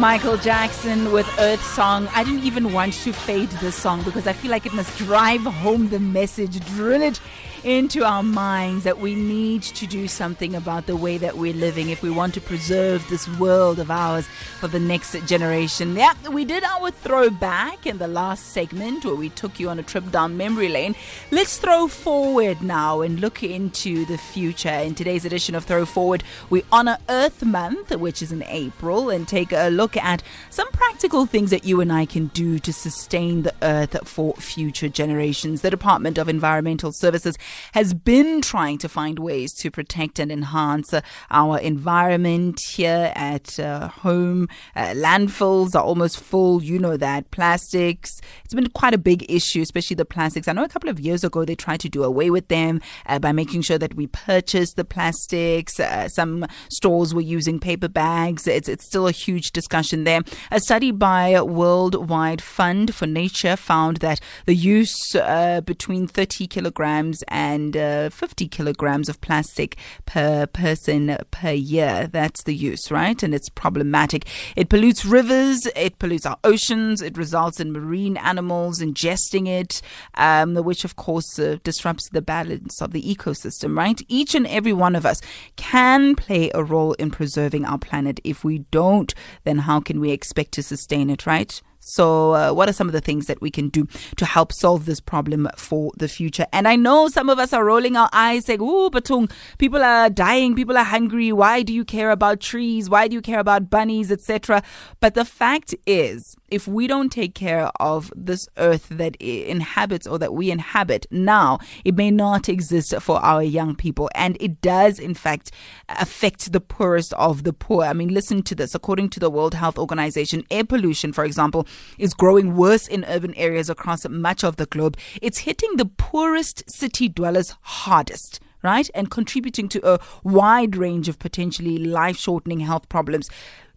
Michael Jackson with Earth Song. I didn't even want to fade this song because I feel like it must drive home the message, drill it into our minds that we need to do something about the way that we're living if we want to preserve this world of ours for the next generation. Yeah, we did our throwback in the last segment where we took you on a trip down memory lane. Let's throw forward now and look into the future. In today's edition of Throw Forward, we honor Earth Month, which is in April, and take a look at some practical things that you and I can do to sustain the earth for future generations. The Department of Environmental Services has been trying to find ways to protect and enhance uh, our environment here at uh, home. Uh, landfills are almost full, you know that. Plastics, it's been quite a big issue, especially the plastics. I know a couple of years ago they tried to do away with them uh, by making sure that we purchase the plastics. Uh, some stores were using paper bags. It's, it's still a huge discussion there. A study by World Wide Fund for Nature found that the use uh, between 30 kilograms and uh, 50 kilograms of plastic per person per year. That's the use, right? And it's problematic. It pollutes rivers, it pollutes our oceans, it results in marine animals ingesting it, um, which of course uh, disrupts the balance of the ecosystem, right? Each and every one of us can play a role in preserving our planet. If we don't, then how can we expect to sustain it, right? So, uh, what are some of the things that we can do to help solve this problem for the future? And I know some of us are rolling our eyes saying, "Oh, Batung, people are dying, people are hungry. Why do you care about trees? Why do you care about bunnies, etc.?" But the fact is, if we don't take care of this earth that inhabits or that we inhabit now, it may not exist for our young people. And it does, in fact, affect the poorest of the poor. I mean, listen to this. According to the World Health Organization, air pollution, for example, is growing worse in urban areas across much of the globe. It's hitting the poorest city dwellers hardest right? And contributing to a wide range of potentially life shortening health problems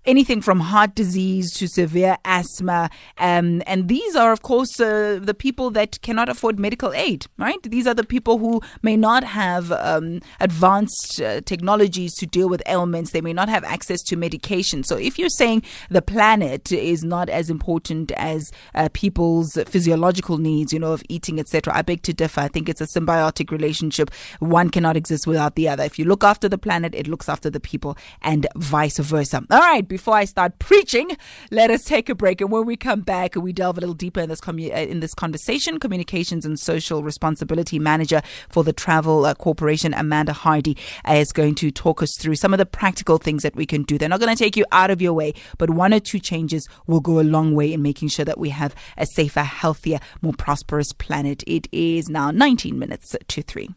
anything from heart disease to severe asthma. Um, and these are, of course, uh, the people that cannot afford medical aid, right? These are the people who may not have um, advanced uh, technologies to deal with ailments. They may not have access to medication. So if you're saying the planet is not as important as uh, people's physiological needs, you know, of eating, etc., I beg to differ. I think it's a symbiotic relationship. One cannot exist without the other. If you look after the planet, it looks after the people, and vice versa. All right before I start preaching, let us take a break. And when we come back, we delve a little deeper in this commu- uh, in this conversation. Communications and Social Responsibility Manager for the Travel uh, Corporation, Amanda Hardy, is going to talk us through some of the practical things that we can do. They're not going to take you out of your way, but one or two changes will go a long way in making sure that we have a safer, healthier, more prosperous planet. It is now 19 minutes to 3.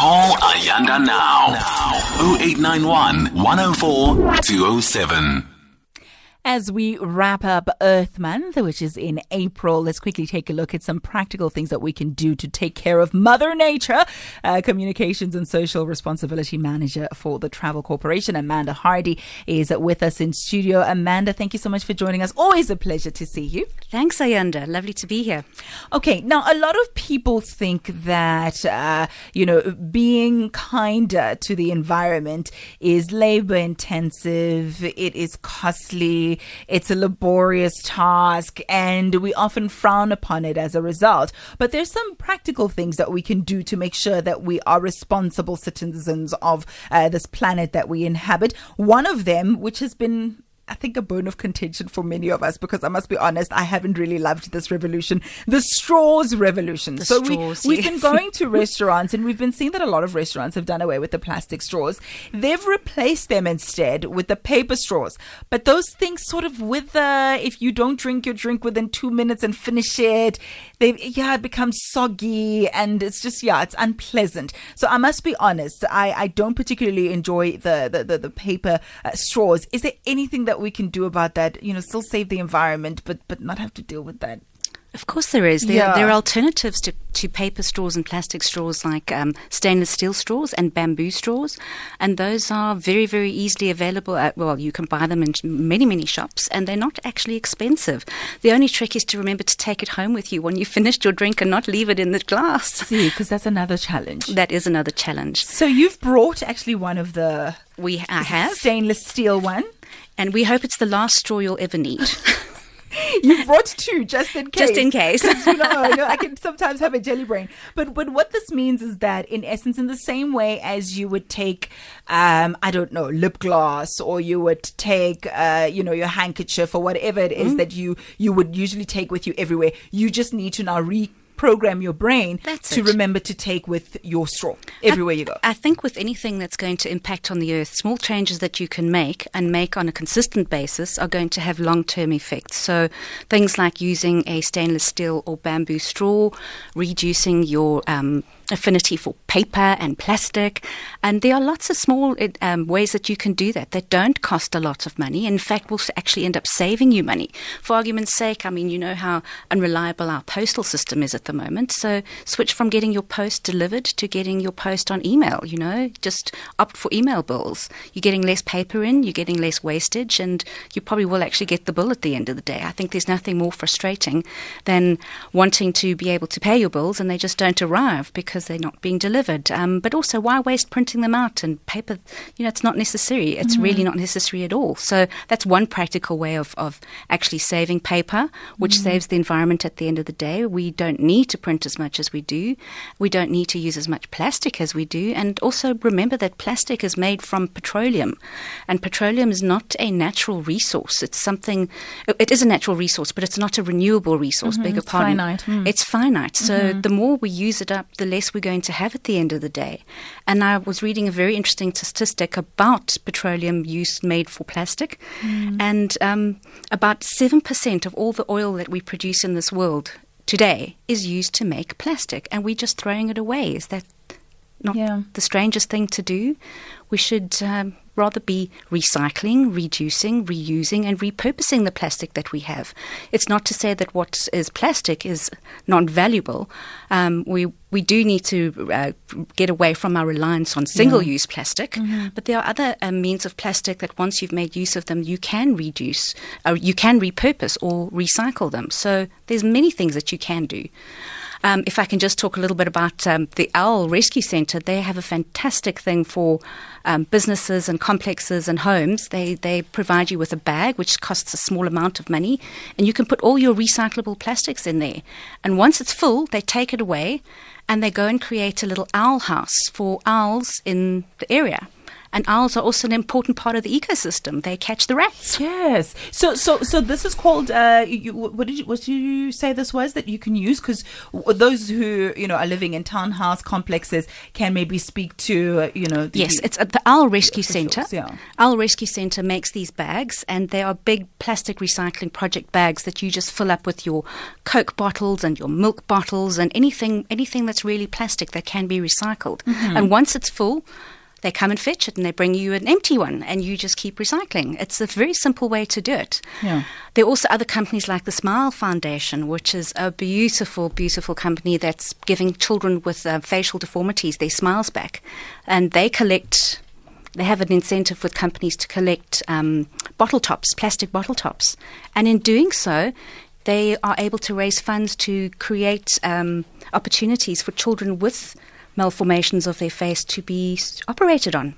Call Ayanda now. now. 0891 104 207. As we wrap up Earth Month, which is in April, let's quickly take a look at some practical things that we can do to take care of Mother Nature. Uh, Communications and Social Responsibility Manager for the Travel Corporation, Amanda Hardy, is with us in studio. Amanda, thank you so much for joining us. Always a pleasure to see you. Thanks, Ayanda. Lovely to be here. Okay, now a lot of people think that, uh, you know, being kinder to the environment is labor intensive, it is costly it's a laborious task, and we often frown upon it as a result. But there's some practical things that we can do to make sure that we are responsible citizens of uh, this planet that we inhabit. One of them, which has been I think, a bone of contention for many of us because I must be honest, I haven't really loved this revolution, the straws revolution. The so straws, we, we've been going to restaurants and we've been seeing that a lot of restaurants have done away with the plastic straws. They've replaced them instead with the paper straws. But those things sort of wither if you don't drink your drink within two minutes and finish it. They, yeah, it becomes soggy and it's just, yeah, it's unpleasant. So I must be honest, I, I don't particularly enjoy the, the, the, the paper uh, straws. Is there anything that we can do about that? You know, still save the environment, but but not have to deal with that. Of course, there is. There, Yeah. there are alternatives to, to paper straws and plastic straws like um, stainless steel straws and bamboo straws. And those are very, very easily available. At, well, you can buy them in many, many shops, and they're not actually expensive. The only trick is to remember to take it home with you when you've finished your drink and not leave it in the glass. See, because that's another challenge. That is another challenge. So you've brought actually one of the We I have, stainless steel one. and we hope it's the last straw you'll ever need. You brought two just in case. Just in case. you know, you know, I can sometimes have a jelly brain. But but what this means is that in essence, in the same way as you would take, um, I don't know, lip gloss, or you would take, uh, you know, your handkerchief or whatever it is Mm. that you you would usually take with you everywhere. You just need to now reprogram your brain That's to it. remember to take with your straw everywhere you go. I think with anything that's going to impact on the earth, small changes that you can make and make on a consistent basis are going to have long term effects. So things like using a stainless steel or bamboo straw, reducing your um, affinity for paper and plastic. And there are lots of small um, ways that you can do that that don't cost a lot of money. In fact, will actually end up saving you money. For argument's sake, I mean, you know how unreliable our postal system is at the moment. So switch from getting your post delivered to getting your post on email, you know, just opt for email bills. You're getting less paper in, you're getting less wastage, and you probably will actually get the bill at the end of the day. I think there's nothing more frustrating than wanting to be able to pay your bills and they just don't arrive because they're not being delivered. Um, but also, why waste printing them out and paper? You know, it's not necessary. It's really not necessary at all. So that's one practical way of, of actually saving paper, which saves the environment at the end of the day. We don't need to print as much as we do. We don't need to use as much plastic as we do. And also remember that plastic is made from petroleum, and petroleum is not a natural resource. It's something. It is a natural resource, but it's not a renewable resource. Beg your pardon. finite. Mm. It's finite. So the more we use it up, the less we're going to have at the end of the day. And I was reading a very interesting statistic about petroleum use made for plastic, and um, about seven percent of all the oil that we produce in this world today is used to make plastic, and we're just throwing it away. Is that not Yeah. the strangest thing to do? We should um, rather be recycling, reducing, reusing, and repurposing the plastic that we have. It's not to say that what is plastic is non valuable. Um, we we do need to uh, get away from our reliance on single use plastic, but there are other um, means of plastic that once you've made use of them, you can reduce, or you can repurpose or recycle them. So there's many things that you can do. Um, if I can just talk a little bit about um, the Owl Rescue Centre, they have a fantastic thing for um, businesses and complexes and homes. They they provide you with a bag which costs a small amount of money, and you can put all your recyclable plastics in there. And once it's full, they take it away, and they go and create a little owl house for owls in the area. And owls are also an important part of the ecosystem. They catch the rats. Yes. So so so this is called. Uh, you, what did you what did you say this was that you can use? Because those who you know are living in townhouse complexes can maybe speak to uh, you know. The, Yes, it's at the Owl Rescue Centre. yeah. Owl Rescue Centre makes these bags, and they are big plastic recycling project bags that you just fill up with your Coke bottles and your milk bottles and anything anything that's really plastic that can be recycled. Mm-hmm. And once it's full. They come and fetch it and they bring you an empty one and you just keep recycling. It's a very simple way to do it. Yeah. There are also other companies like the Smile Foundation, which is a beautiful, beautiful company that's giving children with uh, facial deformities their smiles back. And they collect, they have an incentive with companies to collect um, bottle tops, plastic bottle tops. And in doing so, they are able to raise funds to create um, opportunities for children with malformations of their face to be operated on.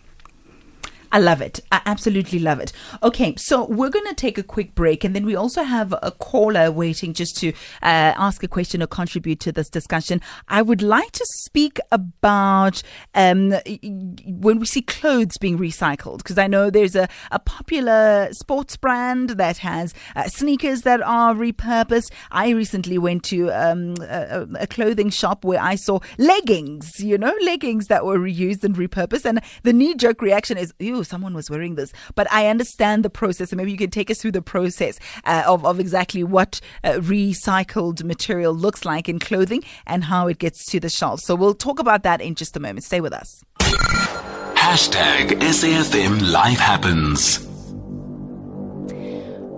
I love it. I absolutely love it. Okay, so we're going to take a quick break, and then we also have a caller waiting just to uh, ask a question or contribute to this discussion. I would like to speak about um, when we see clothes being recycled, because I know there's a, a popular sports brand that has uh, sneakers that are repurposed. I recently went to um, a, a a clothing shop where I saw leggings, you know, leggings that were reused and repurposed, and the knee jerk reaction is, ew, someone was wearing this. But I understand the process, and maybe you can take us through the process uh, of, of exactly what uh, recycled material looks like in clothing and how it gets to the shelf. So we'll talk about that in just a moment. Stay with us. Hashtag SAFM Life Happens.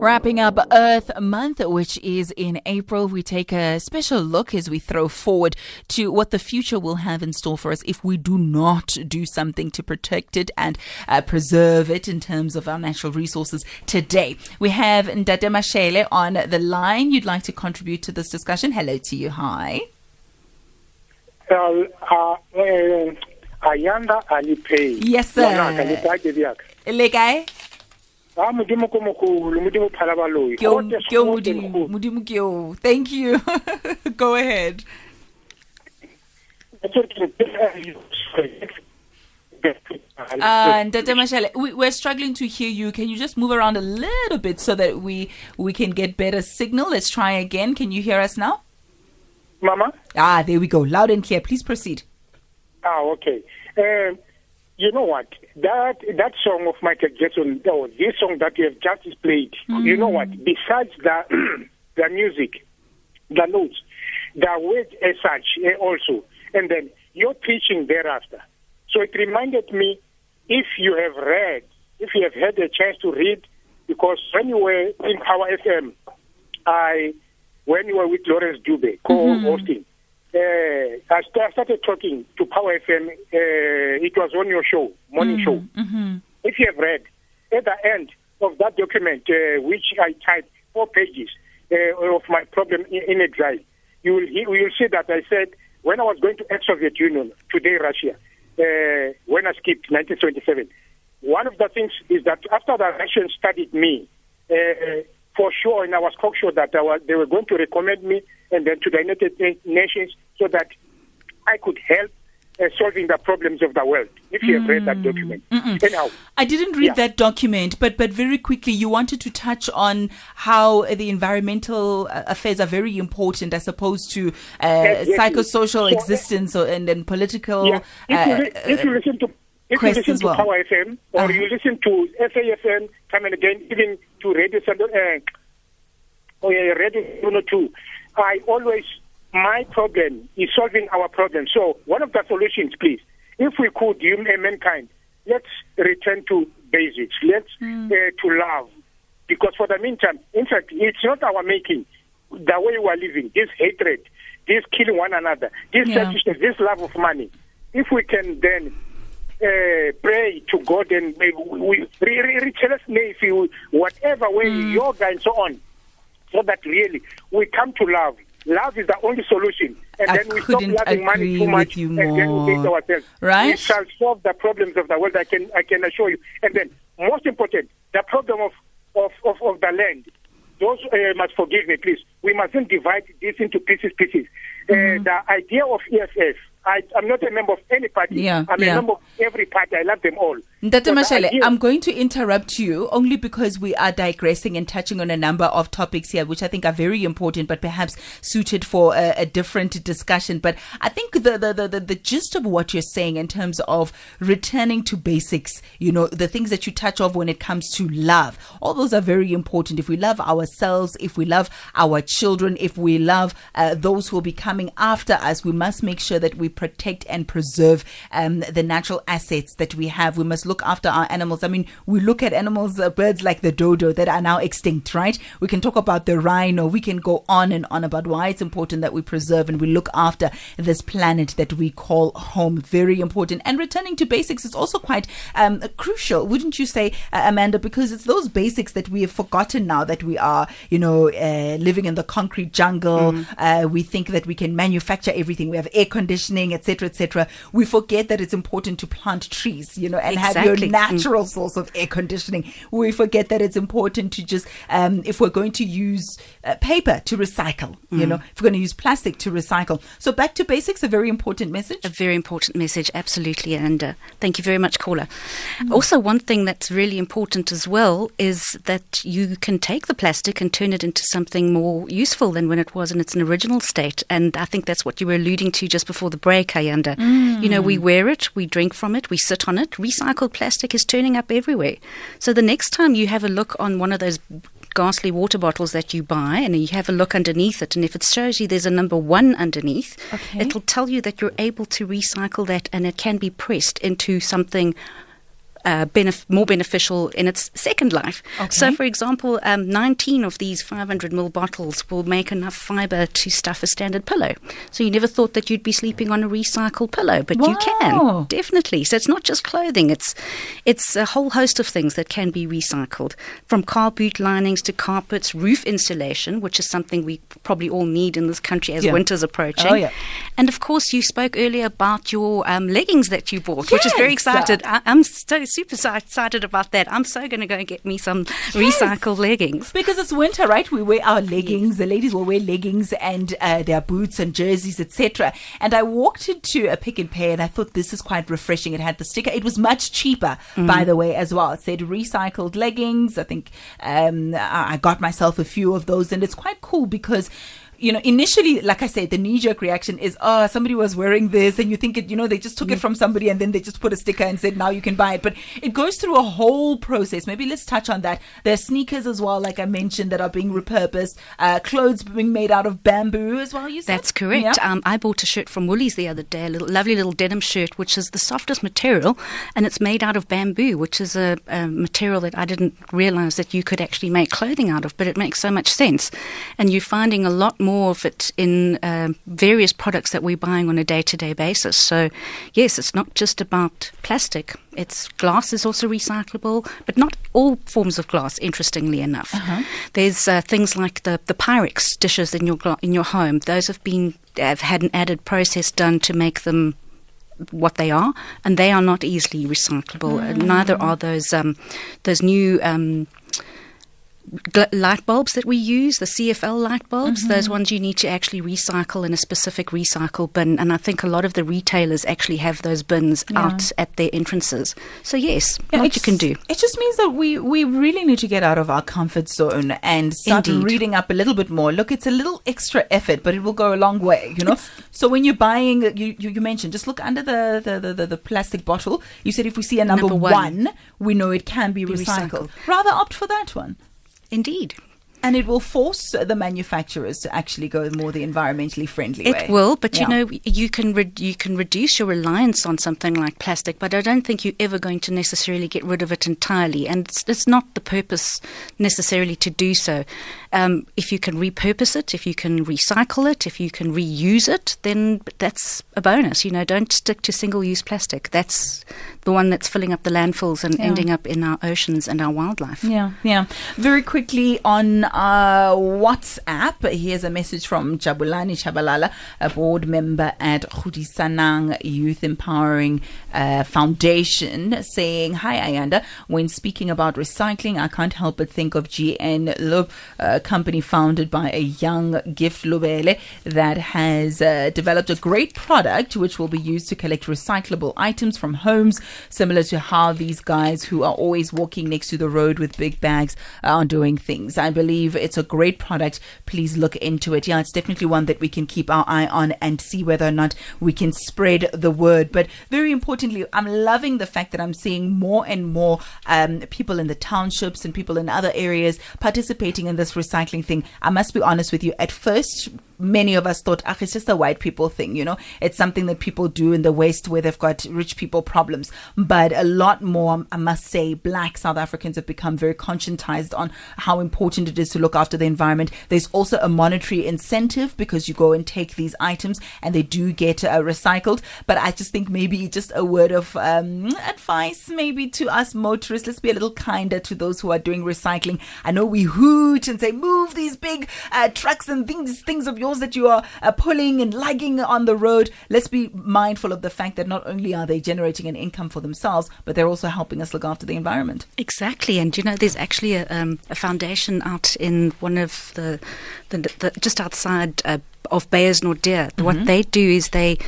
Wrapping up Earth Month, which is in April, we take a special look as we throw forward to what the future will have in store for us if we do not do something to protect it and uh, preserve it in terms of our natural resources today. We have Ndate Mashele on the line. You'd like to contribute to this discussion. Hello to you. Hi. Uh, uh, uh, Ayanda Allie-Paine. Yes, sir. Ngwanaka, le kae baby ya ka? Le kae? Ah, modimo ko mogolo modimo phala baloi Ke o- Gote ke o gote Modimo. Modimo ke o. Thank you. Go ahead. That's what it is. Uh, Ndate Mashele, we, we're struggling to hear you. Can you just move around a little bit so that we we can get better signal? Let's try again. Can you hear us now? Mama? Ah, there we go. Loud and clear. Please proceed. Ah, okay. Um, you know what? That that song of Michael Jackson, or this song that you have just played, you know what? Besides the the music, the notes, the words as such eh, also, and then your teaching thereafter. So it reminded me, if you have read, if you have had a chance to read, because when you were in Power FM, I when you were with Lawrence Dube co-hosting, uh, I st- I started talking to Power FM. Uh, it was on your show, morning show. If you have read, at the end of that document, uh, which I typed four pages uh, of my problem in, in exile, you will you will see that I said when I was going to ex-Soviet Union, today Russia, uh, when I skipped 1977, one of the things is that after the Russians studied me, uh, for sure, and I was cocksure that I was, they were going to recommend me and then to the United Nations so that I could help uh, solving the problems of the world. If you have read that document, anyhow, I didn't read Yeah. that document, but but very quickly, you wanted to touch on how the environmental uh, affairs are very important as opposed to uh, Exactly. psychosocial So, uh, existence or, and then political. yeah. If, you, uh, li- if you listen to if you listen to well. Power FM or Uh-huh. you listen to SAFM time and again, even to Radio uh, oh yeah, Radio Uno too. I always my problem is solving our problem. So one of the solutions, please, if we could, you uh, mankind, let's return to basics. Let's Hmm. uh, to love, because for the meantime, in fact, it's not our making. The way we are living, this hatred, this killing one another, this Yeah. selfishness, this love of money. If we can then uh, pray to God and we, we, we, tell us if you, whatever way Hmm. yoga and so on, so that really we come to love. Love is the only solution, and I then we stop loving money too much, and then we hate ourselves. Right? We shall solve the problems of the world. I can, I can assure you. And then, most important, the problem of of, of, of the land. Those uh, must forgive me, please. We mustn't divide this into pieces, pieces. Mm-hmm. Uh, the idea of EFF. I, I'm not a member of any party. Yeah, I'm yeah. a member of every party. I love them all. Mashele, I'm going to interrupt you only because we are digressing and touching on a number of topics here, which I think are very important, but perhaps suited for a, a different discussion. But I think the, the, the, the, the gist of what you're saying in terms of returning to basics, you know, the things that you touch of when it comes to love, all those are very important. If we love ourselves, if we love our children, if we love uh, those who will be coming after us, we must make sure that we protect and preserve um, the natural assets that we have. We must look after our animals. I mean, we look at animals, uh, birds like the dodo that are now extinct, right? We can talk about the rhino. We can go on and on about why it's important that we preserve and we look after this planet that we call home. Very important. And returning to basics is also quite um, crucial, wouldn't you say, uh, Amanda? Because it's those basics that we have forgotten now that we are, you know, uh, living in the concrete jungle. Uh, we think that we can manufacture everything. We have air conditioning, etc., etc. We forget that it's important to plant trees, you know, and have Exactly. your natural source of air conditioning. We forget that it's important to just, um, if we're going to use uh, paper to recycle, you know, if we're going to use plastic to recycle. So back to basics, a very important message. A very important message, absolutely. And uh, thank you very much, caller. Also, one thing that's really important as well is that you can take the plastic and turn it into something more useful than when it was in its original state. And I think that's what you were alluding to just before the break, Ayanda. You know, we wear it, we drink from it, we sit on it. Recycled plastic is turning up everywhere. So the next time you have a look on one of those ghastly water bottles that you buy and you have a look underneath it and if it shows you there's a number one underneath Okay. it'll tell you that you're able to recycle that and it can be pressed into something uh, benef- more beneficial in its second life. So, for example, um, 19 of these 500 ml bottles will make enough fiber to stuff a standard pillow. So, you never thought that you'd be sleeping on a recycled pillow, but you can definitely. So, it's not just clothing; it's it's a whole host of things that can be recycled, from car boot linings to carpets, roof insulation, which is something we probably all need in this country as Yeah. winter's approaching. Oh, yeah. And of course, you spoke earlier about your um, leggings that you bought, which is very Yes. excited. I'm so super excited about that. I'm so going to go and get me some recycled leggings. Because it's winter, right? We wear our leggings. The ladies will wear leggings and uh, their boots and jerseys, etc. And I walked into a Pick n Pay, and I thought this is quite refreshing. It had the sticker. It was much cheaper, by the way, as well. It said recycled leggings. I think um, I got myself a few of those, and it's quite cool because. You know, initially, like I said, the knee jerk reaction is, oh, somebody was wearing this, and you think it, you know, they just took it from somebody and then they just put a sticker and said, now you can buy it. But it goes through a whole process. Maybe let's touch on that. There's sneakers as well, like I mentioned, that are being repurposed, uh, clothes being made out of bamboo as well, you said? That's correct. Yeah. Um, I bought a shirt from Woolies the other day, a little, lovely little denim shirt, which is the softest material, and it's made out of bamboo, which is a, a material that I didn't realize that you could actually make clothing out of, but it makes so much sense. And you're finding a lot more of it in um various products that we're buying on a day to day basis. So, yes, it's not just about plastic. It's glass is also recyclable, but not all forms of glass. Interestingly enough, there's uh, things like the the Pyrex dishes in your gla- in your home. Those have been have had an added process done to make them what they are, and they are not easily recyclable. Uh, Neither are those um, those new. Um, light bulbs that we use, the CFL light bulbs, mm-hmm. those ones you need to actually recycle in a specific recycle bin. And I think a lot of the retailers actually have those bins out at their entrances. So, yes, Yeah, what you can do. It just means that we, we really need to get out of our comfort zone and start Indeed. reading up a little bit more. Look, it's a little extra effort, but it will go a long way, you know? so when you're buying, you, you, you mentioned, just look under the, the, the, the, the plastic bottle. You said if we see a number, Number one. we know it can be Be recycled. recycled. Rather opt for that one. Indeed. And it will force the manufacturers to actually go more the environmentally friendly way. It will, but Yeah. you know, you can re- you can reduce your reliance on something like plastic, but I don't think you're ever going to necessarily get rid of it entirely, and it's, it's not the purpose necessarily to do so. Um, if you can repurpose it, if you can recycle it, if you can reuse it, then that's a bonus. You know, don't stick to single-use plastic. That's the one that's filling up the landfills and Yeah. ending up in our oceans and our wildlife. Yeah, yeah. Very quickly on uh, WhatsApp, here's a message from Jabulani Chabalala, a board member at Khudisanang Youth Empowering uh, Foundation, saying, Hi, Ayanda. When speaking about recycling, I can't help but think of GN Lub, a company founded by a young Gift Lubele that has uh, developed a great product which will be used to collect recyclable items from homes, similar to how these guys who are always walking next to the road with big bags are doing things. I believe it's a great product. Please look into it. Yeah, it's definitely one that we can keep our eye on and see whether or not we can spread the word. But very importantly, I'm loving the fact that I'm seeing more and more um, people in the townships and people in other areas participating in this recycling thing. I must be honest with you. At first, many of us thought, ah, it's just a white people thing, you know? It's something that people do in the West where they've got rich people problems. But a lot more, I must say, black South Africans have become very conscientized on how important it is to look after the environment. There's also a monetary incentive because you go and take these items and they do get uh, recycled. But I just think maybe just a word of um, advice, maybe to us motorists. Let's be a little kinder to those who are doing recycling. I know we hoot and say, move these big uh, trucks and things, things of yours that you are uh, pulling and lugging on the road. Let's be mindful of the fact that not only are they generating an income for themselves, but they're also helping us look after the environment. Exactly, and you know, there's actually a, um, a foundation out in one of the, the, the just outside uh, of Beyers Naudé. What they do is they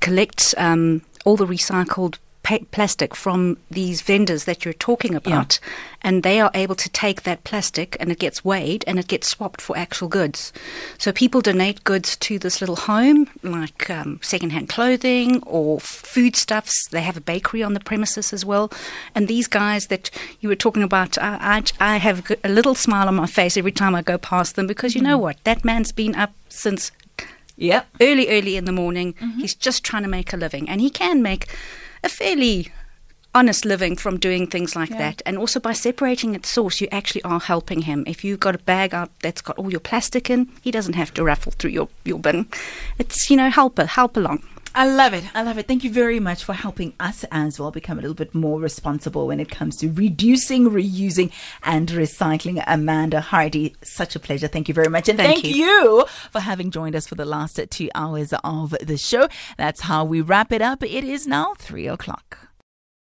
collect um, all the recycled pa- plastic from these vendors that you're talking about, and they are able to take that plastic and it gets weighed and it gets swapped for actual goods. So people donate goods to this little home, like um, secondhand clothing or foodstuffs. They have a bakery on the premises as well. And these guys that you were talking about, I, I, I have a little smile on my face every time I go past them because you know what? That man's been up since Yep. early, early in the morning. He's just trying to make a living, and he can make a fairly honest living from doing things like Yeah. that. And also by separating at source, you actually are helping him. If you've got a bag out that's got all your plastic in, he doesn't have to raffle through your, your bin. It's, you know, help, help along. I love it. I love it. Thank you very much for helping us as well become a little bit more responsible when it comes to reducing, reusing, and recycling. Amanda Hardy, such a pleasure. Thank you very much. And Thank thank, you. you for having joined us for the last two hours of the show. That's how we wrap it up. It is now three o'clock.